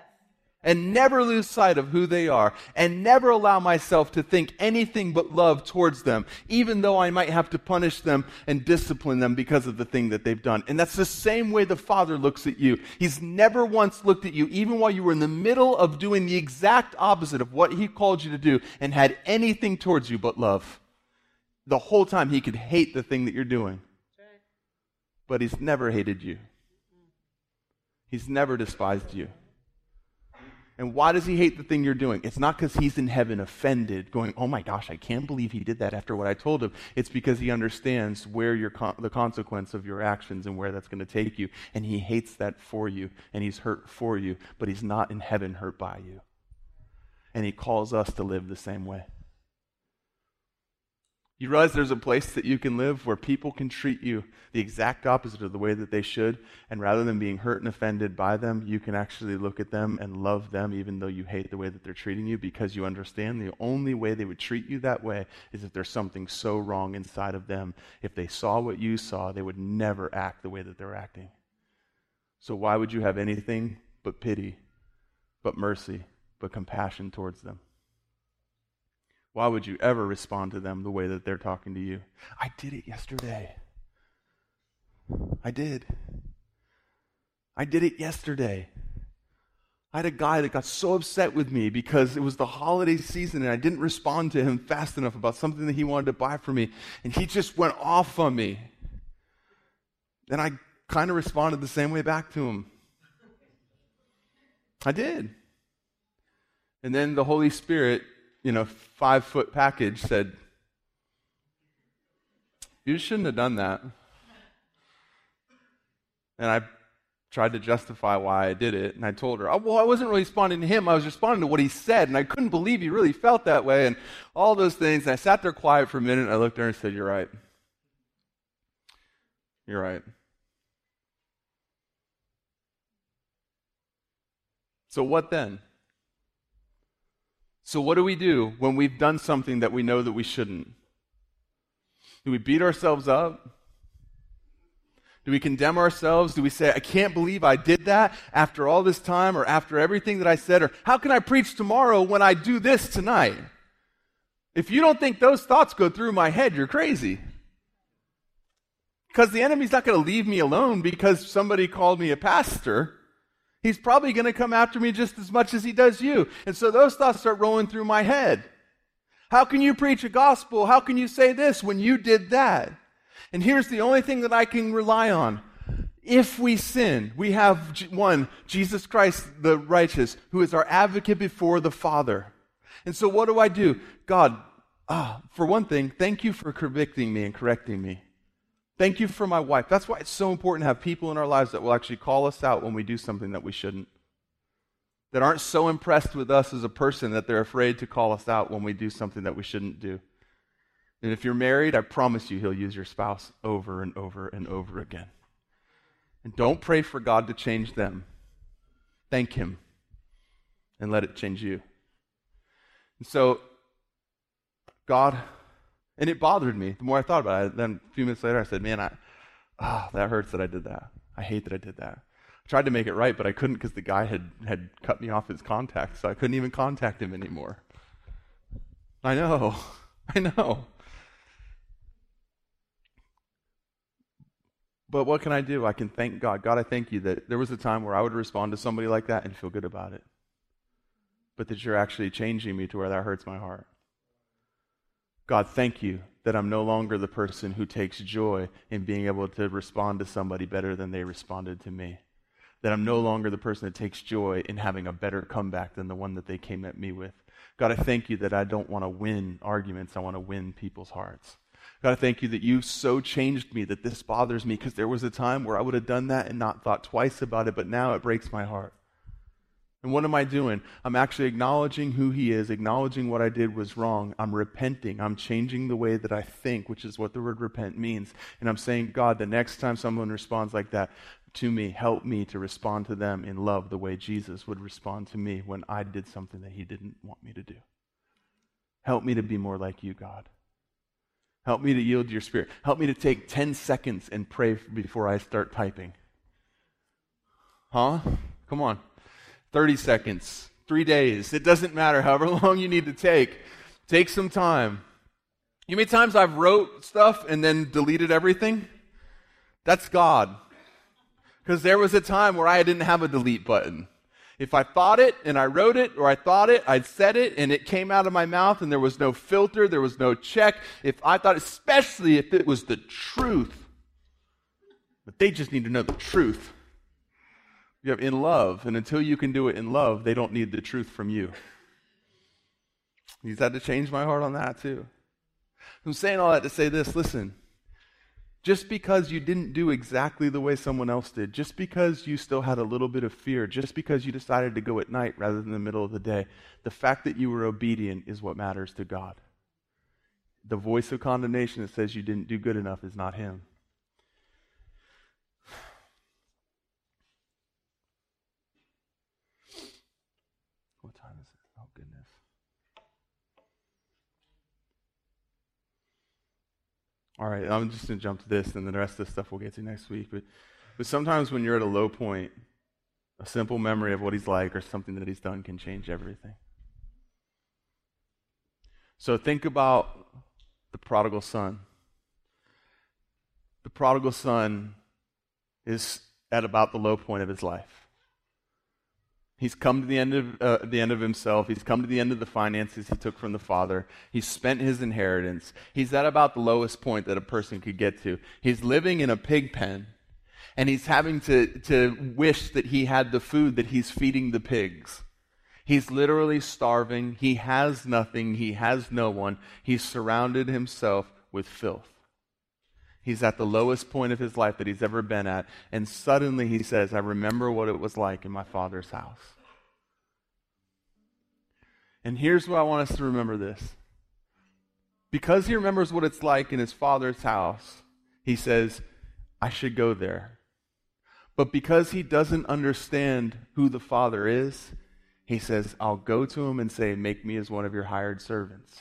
[SPEAKER 2] and never lose sight of who they are and never allow myself to think anything but love towards them, even though I might have to punish them and discipline them because of the thing that they've done. And that's the same way the Father looks at you. He's never once looked at you, even while you were in the middle of doing the exact opposite of what He called you to do, and had anything towards you but love. The whole time He could hate the thing that you're doing. But He's never hated you. He's never despised you. And why does he hate the thing you're doing? It's not because he's in heaven offended, going, oh my gosh, I can't believe he did that after what I told him. It's because he understands where your con- the consequence of your actions and where that's going to take you. And he hates that for you, and he's hurt for you, but he's not in heaven hurt by you. And he calls us to live the same way. You realize there's a place that you can live where people can treat you the exact opposite of the way that they should, and rather than being hurt and offended by them, you can actually look at them and love them even though you hate the way that they're treating you because you understand the only way they would treat you that way is if there's something so wrong inside of them. If they saw what you saw, they would never act the way that they're acting. So why would you have anything but pity, but mercy, but compassion towards them? Why would you ever respond to them the way that they're talking to you? I did it yesterday. I did. I did it yesterday. I had a guy that got so upset with me because it was the holiday season and I didn't respond to him fast enough about something that he wanted to buy for me. And he just went off on me. Then I kind of responded the same way back to him. I did. And then the Holy Spirit you know, five foot package said, You shouldn't have done that. And I tried to justify why I did it. And I told her, Well, I wasn't really responding to him. I was responding to what he said. And I couldn't believe he really felt that way. And all those things. And I sat there quiet for a minute. And I looked at her and said, You're right. You're right. So what then? So, what do we do when we've done something that we know that we shouldn't? Do we beat ourselves up? Do we condemn ourselves? Do we say, I can't believe I did that after all this time or after everything that I said? Or how can I preach tomorrow when I do this tonight? If you don't think those thoughts go through my head, you're crazy. Because the enemy's not going to leave me alone because somebody called me a pastor. He's probably going to come after me just as much as he does you. And so those thoughts start rolling through my head. How can you preach a gospel? How can you say this when you did that? And here's the only thing that I can rely on. If we sin, we have one, Jesus Christ the righteous, who is our advocate before the Father. And so what do I do? God, ah, for one thing, thank you for convicting me and correcting me. Thank you for my wife. That's why it's so important to have people in our lives that will actually call us out when we do something that we shouldn't. That aren't so impressed with us as a person that they're afraid to call us out when we do something that we shouldn't do. And if you're married, I promise you he'll use your spouse over and over and over again. And don't pray for God to change them. Thank Him and let it change you. And so, God, and it bothered me the more I thought about it. Then a few minutes later, I said, Man, I, oh, that hurts that I did that. I hate that I did that. I tried to make it right, but I couldn't because the guy had, had cut me off his contact, so I couldn't even contact him anymore. I know. [LAUGHS] I know. But what can I do? I can thank God. God, I thank you that there was a time where I would respond to somebody like that and feel good about it. But that you're actually changing me to where that hurts my heart. God, thank you that I'm no longer the person who takes joy in being able to respond to somebody better than they responded to me. That I'm no longer the person that takes joy in having a better comeback than the one that they came at me with. God, I thank you that I don't want to win arguments, I want to win people's hearts. God, I thank you that you've so changed me that this bothers me because there was a time where I would have done that and not thought twice about it, but now it breaks my heart. And what am I doing? I'm actually acknowledging who He is, acknowledging what I did was wrong. I'm repenting. I'm changing the way that I think, which is what the word repent means. And I'm saying, God, the next time someone responds like that to me, help me to respond to them in love the way Jesus would respond to me when I did something that He didn't want me to do. Help me to be more like you, God. Help me to yield to your spirit. Help me to take 10 seconds and pray before I start typing. Huh? Come on. 30 seconds, three days. It doesn't matter. However [LAUGHS] long you need to take, take some time. You many times I've wrote stuff and then deleted everything? That's God. Because there was a time where I didn't have a delete button. If I thought it and I wrote it or I thought it, I'd said it and it came out of my mouth and there was no filter, there was no check. If I thought, especially if it was the truth, but they just need to know the truth. You have in love, and until you can do it in love, they don't need the truth from you. He's had to change my heart on that too. I'm saying all that to say this listen. Just because you didn't do exactly the way someone else did, just because you still had a little bit of fear, just because you decided to go at night rather than the middle of the day, the fact that you were obedient is what matters to God. The voice of condemnation that says you didn't do good enough is not Him. All right, I'm just going to jump to this, and then the rest of the stuff we'll get to next week. But, but sometimes when you're at a low point, a simple memory of what he's like or something that he's done can change everything. So think about the prodigal son. The prodigal son is at about the low point of his life. He's come to the end of uh, the end of himself. He's come to the end of the finances he took from the father. He's spent his inheritance. He's at about the lowest point that a person could get to. He's living in a pig pen, and he's having to, to wish that he had the food that he's feeding the pigs. He's literally starving. He has nothing. He has no one. He's surrounded himself with filth. He's at the lowest point of his life that he's ever been at. And suddenly he says, I remember what it was like in my father's house. And here's what I want us to remember this. Because he remembers what it's like in his father's house, he says, I should go there. But because he doesn't understand who the father is, he says, I'll go to him and say, Make me as one of your hired servants.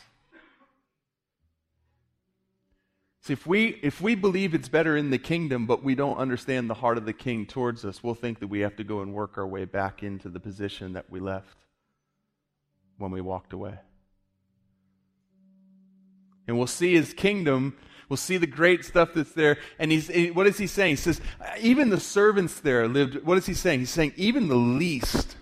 [SPEAKER 2] See, if we, if we believe it's better in the kingdom, but we don't understand the heart of the king towards us, we'll think that we have to go and work our way back into the position that we left when we walked away. And we'll see his kingdom, we'll see the great stuff that's there. And he's, what is he saying? He says, uh, even the servants there lived, what is he saying? He's saying, even the least,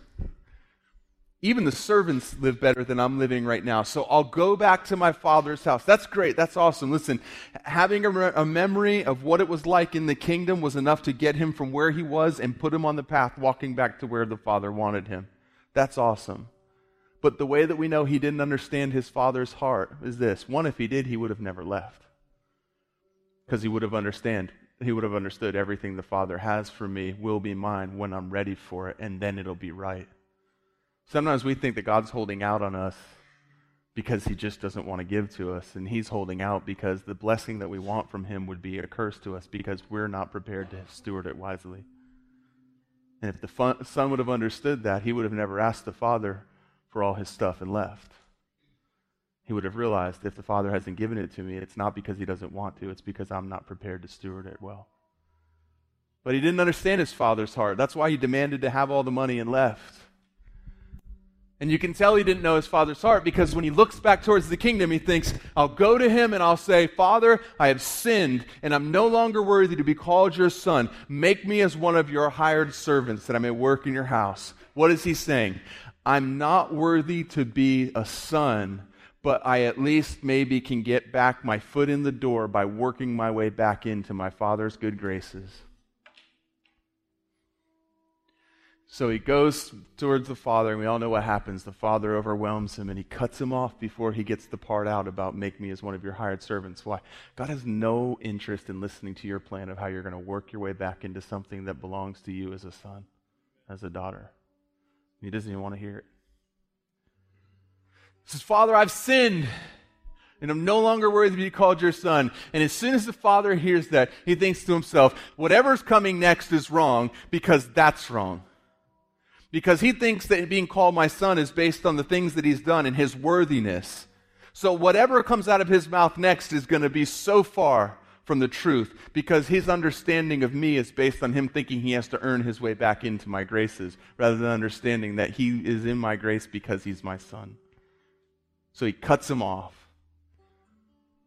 [SPEAKER 2] Even the servants live better than I'm living right now. So I'll go back to my father's house. That's great. That's awesome. Listen, having a, a, memory of what it was like in the kingdom was enough to get him from where he was and put him on the path walking back to where the father wanted him. That's awesome. But the way that we know he didn't understand his father's heart is this. One, if he did, he would have never left. Because he would have understand he would have understood everything the Father has for me will be mine when I'm ready for it, and then it'll be right. Sometimes we think that God's holding out on us because he just doesn't want to give to us, and he's holding out because the blessing that we want from him would be a curse to us because we're not prepared to steward it wisely. And if the son would have understood that, he would have never asked the father for all his stuff and left. He would have realized if the father hasn't given it to me, it's not because he doesn't want to, it's because I'm not prepared to steward it well. But he didn't understand his father's heart. That's why he demanded to have all the money and left. And you can tell he didn't know his father's heart because when he looks back towards the kingdom, he thinks, I'll go to him and I'll say, Father, I have sinned and I'm no longer worthy to be called your son. Make me as one of your hired servants that I may work in your house. What is he saying? I'm not worthy to be a son, but I at least maybe can get back my foot in the door by working my way back into my father's good graces. So he goes towards the father, and we all know what happens. The father overwhelms him, and he cuts him off before he gets the part out about make me as one of your hired servants. Why? God has no interest in listening to your plan of how you're going to work your way back into something that belongs to you as a son, as a daughter. He doesn't even want to hear it. He says, Father, I've sinned and I'm no longer worthy to be called your son. And as soon as the father hears that, he thinks to himself, whatever's coming next is wrong because that's wrong because he thinks that being called my son is based on the things that he's done and his worthiness. So whatever comes out of his mouth next is going to be so far from the truth because his understanding of me is based on him thinking he has to earn his way back into my graces rather than understanding that he is in my grace because he's my son. So he cuts him off,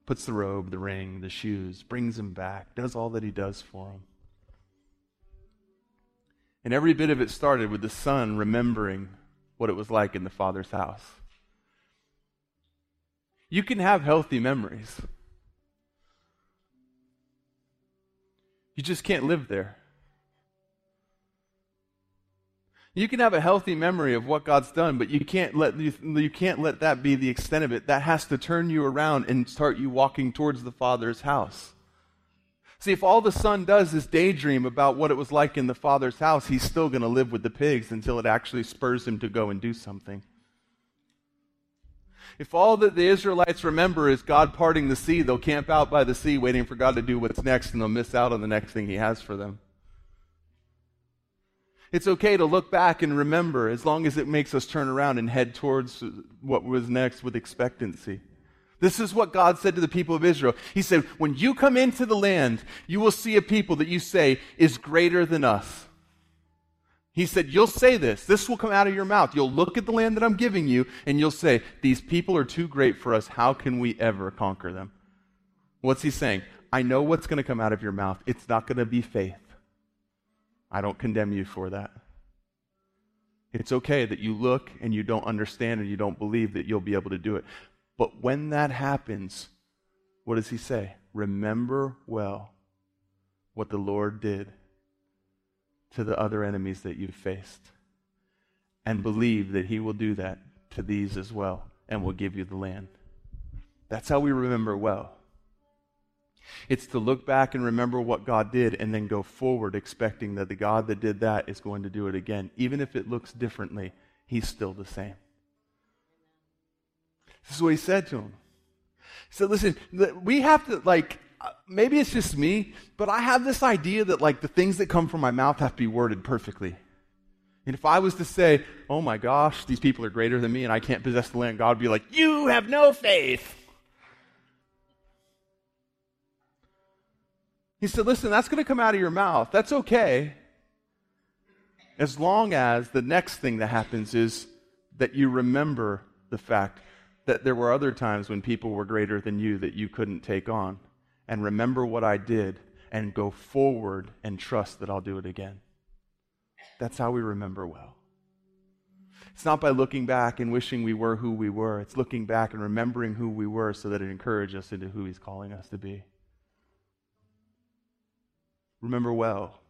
[SPEAKER 2] puts the robe, the ring, the shoes, brings him back, does all that he does for him. And every bit of it started with the son remembering what it was like in the father's house. You can have healthy memories. You just can't live there. You can have a healthy memory of what God's done, but you can't let you, you can't let that be the extent of it. That has to turn you around and start you walking towards the Father's house. See, if all the son does is daydream about what it was like in the father's house, he's still going to live with the pigs until it actually spurs him to go and do something. If all that the Israelites remember is God parting the sea, they'll camp out by the sea waiting for God to do what's next, and they'll miss out on the next thing He has for them. It's okay to look back and remember as long as it makes us turn around and head towards what was next with expectancy. This is what God said to the people of Israel. He said, When you come into the land, you will see a people that you say is greater than us. He said, You'll say this. This will come out of your mouth. You'll look at the land that I'm giving you, and you'll say, These people are too great for us. How can we ever conquer them? What's he saying? I know what's going to come out of your mouth. It's not going to be faith. I don't condemn you for that. It's okay that you look and you don't understand and you don't believe that you'll be able to do it. But when that happens, what does he say? Remember well what the Lord did to the other enemies that you've faced. And believe that he will do that to these as well and will give you the land. That's how we remember well. It's to look back and remember what God did and then go forward expecting that the God that did that is going to do it again. Even if it looks differently, he's still the same. This is what he said to him. He said, listen, we have to, like, uh, maybe it's just me, but I have this idea that, like, the things that come from my mouth have to be worded perfectly. And if I was to say, oh my gosh, these people are greater than me and I can't possess the land, God would be like, you have no faith. He said, listen, that's going to come out of your mouth. That's okay. As long as the next thing that happens is that you remember the fact that there were other times when people were greater than you that you couldn't take on. And remember what I did and go forward and trust that I'll do it again. That's how we remember well. It's not by looking back and wishing we were who we were. It's looking back and remembering who we were so that it encourages us into who He's calling us to be. Remember well.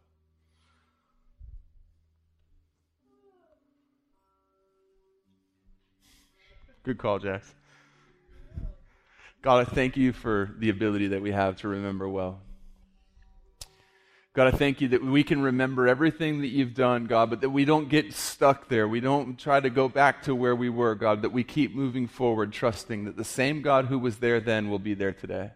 [SPEAKER 2] Good call, Jax. God, I thank you for the ability that we have to remember well. God, I thank you that we can remember everything that you've done, God, but that we don't get stuck there. We don't try to go back to where we were, God, that we keep moving forward, trusting that the same God who was there then will be there today.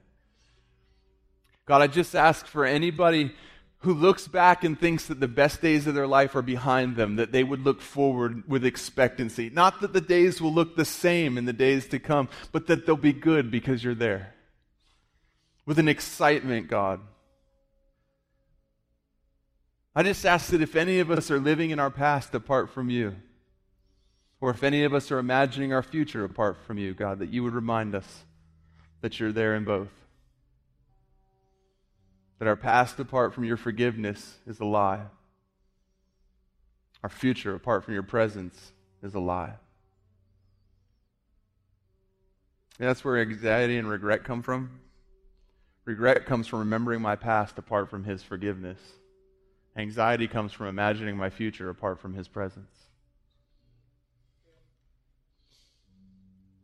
[SPEAKER 2] God, I just ask for anybody who looks back and thinks that the best days of their life are behind them, that they would look forward with expectancy. Not that the days will look the same in the days to come, but that they'll be good because you're there. With an excitement, God I just ask that if any of us are living in our past apart from you, or if any of us are imagining our future apart from you, God, that you would remind us that you're there in both. That our past apart from your forgiveness is a lie. Our future apart from your presence is a lie. And that's where anxiety and regret come from. Regret comes from remembering my past apart from his forgiveness. Anxiety comes from imagining my future apart from His presence.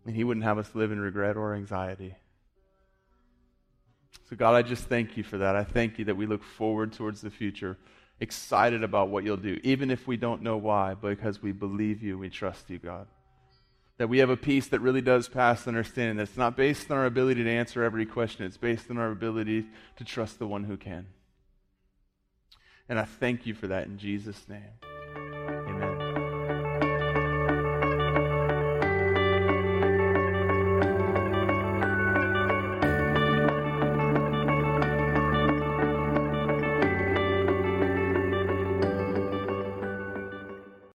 [SPEAKER 2] And He wouldn't have us live in regret or anxiety. So, God, I just thank you for that. I thank you that we look forward towards the future, excited about what you'll do, even if we don't know why, because we believe you, we trust you, God. That we have a peace that really does pass understanding. That's not based on our ability to answer every question, it's based on our ability to trust the one who can. And I thank you for that in Jesus' name.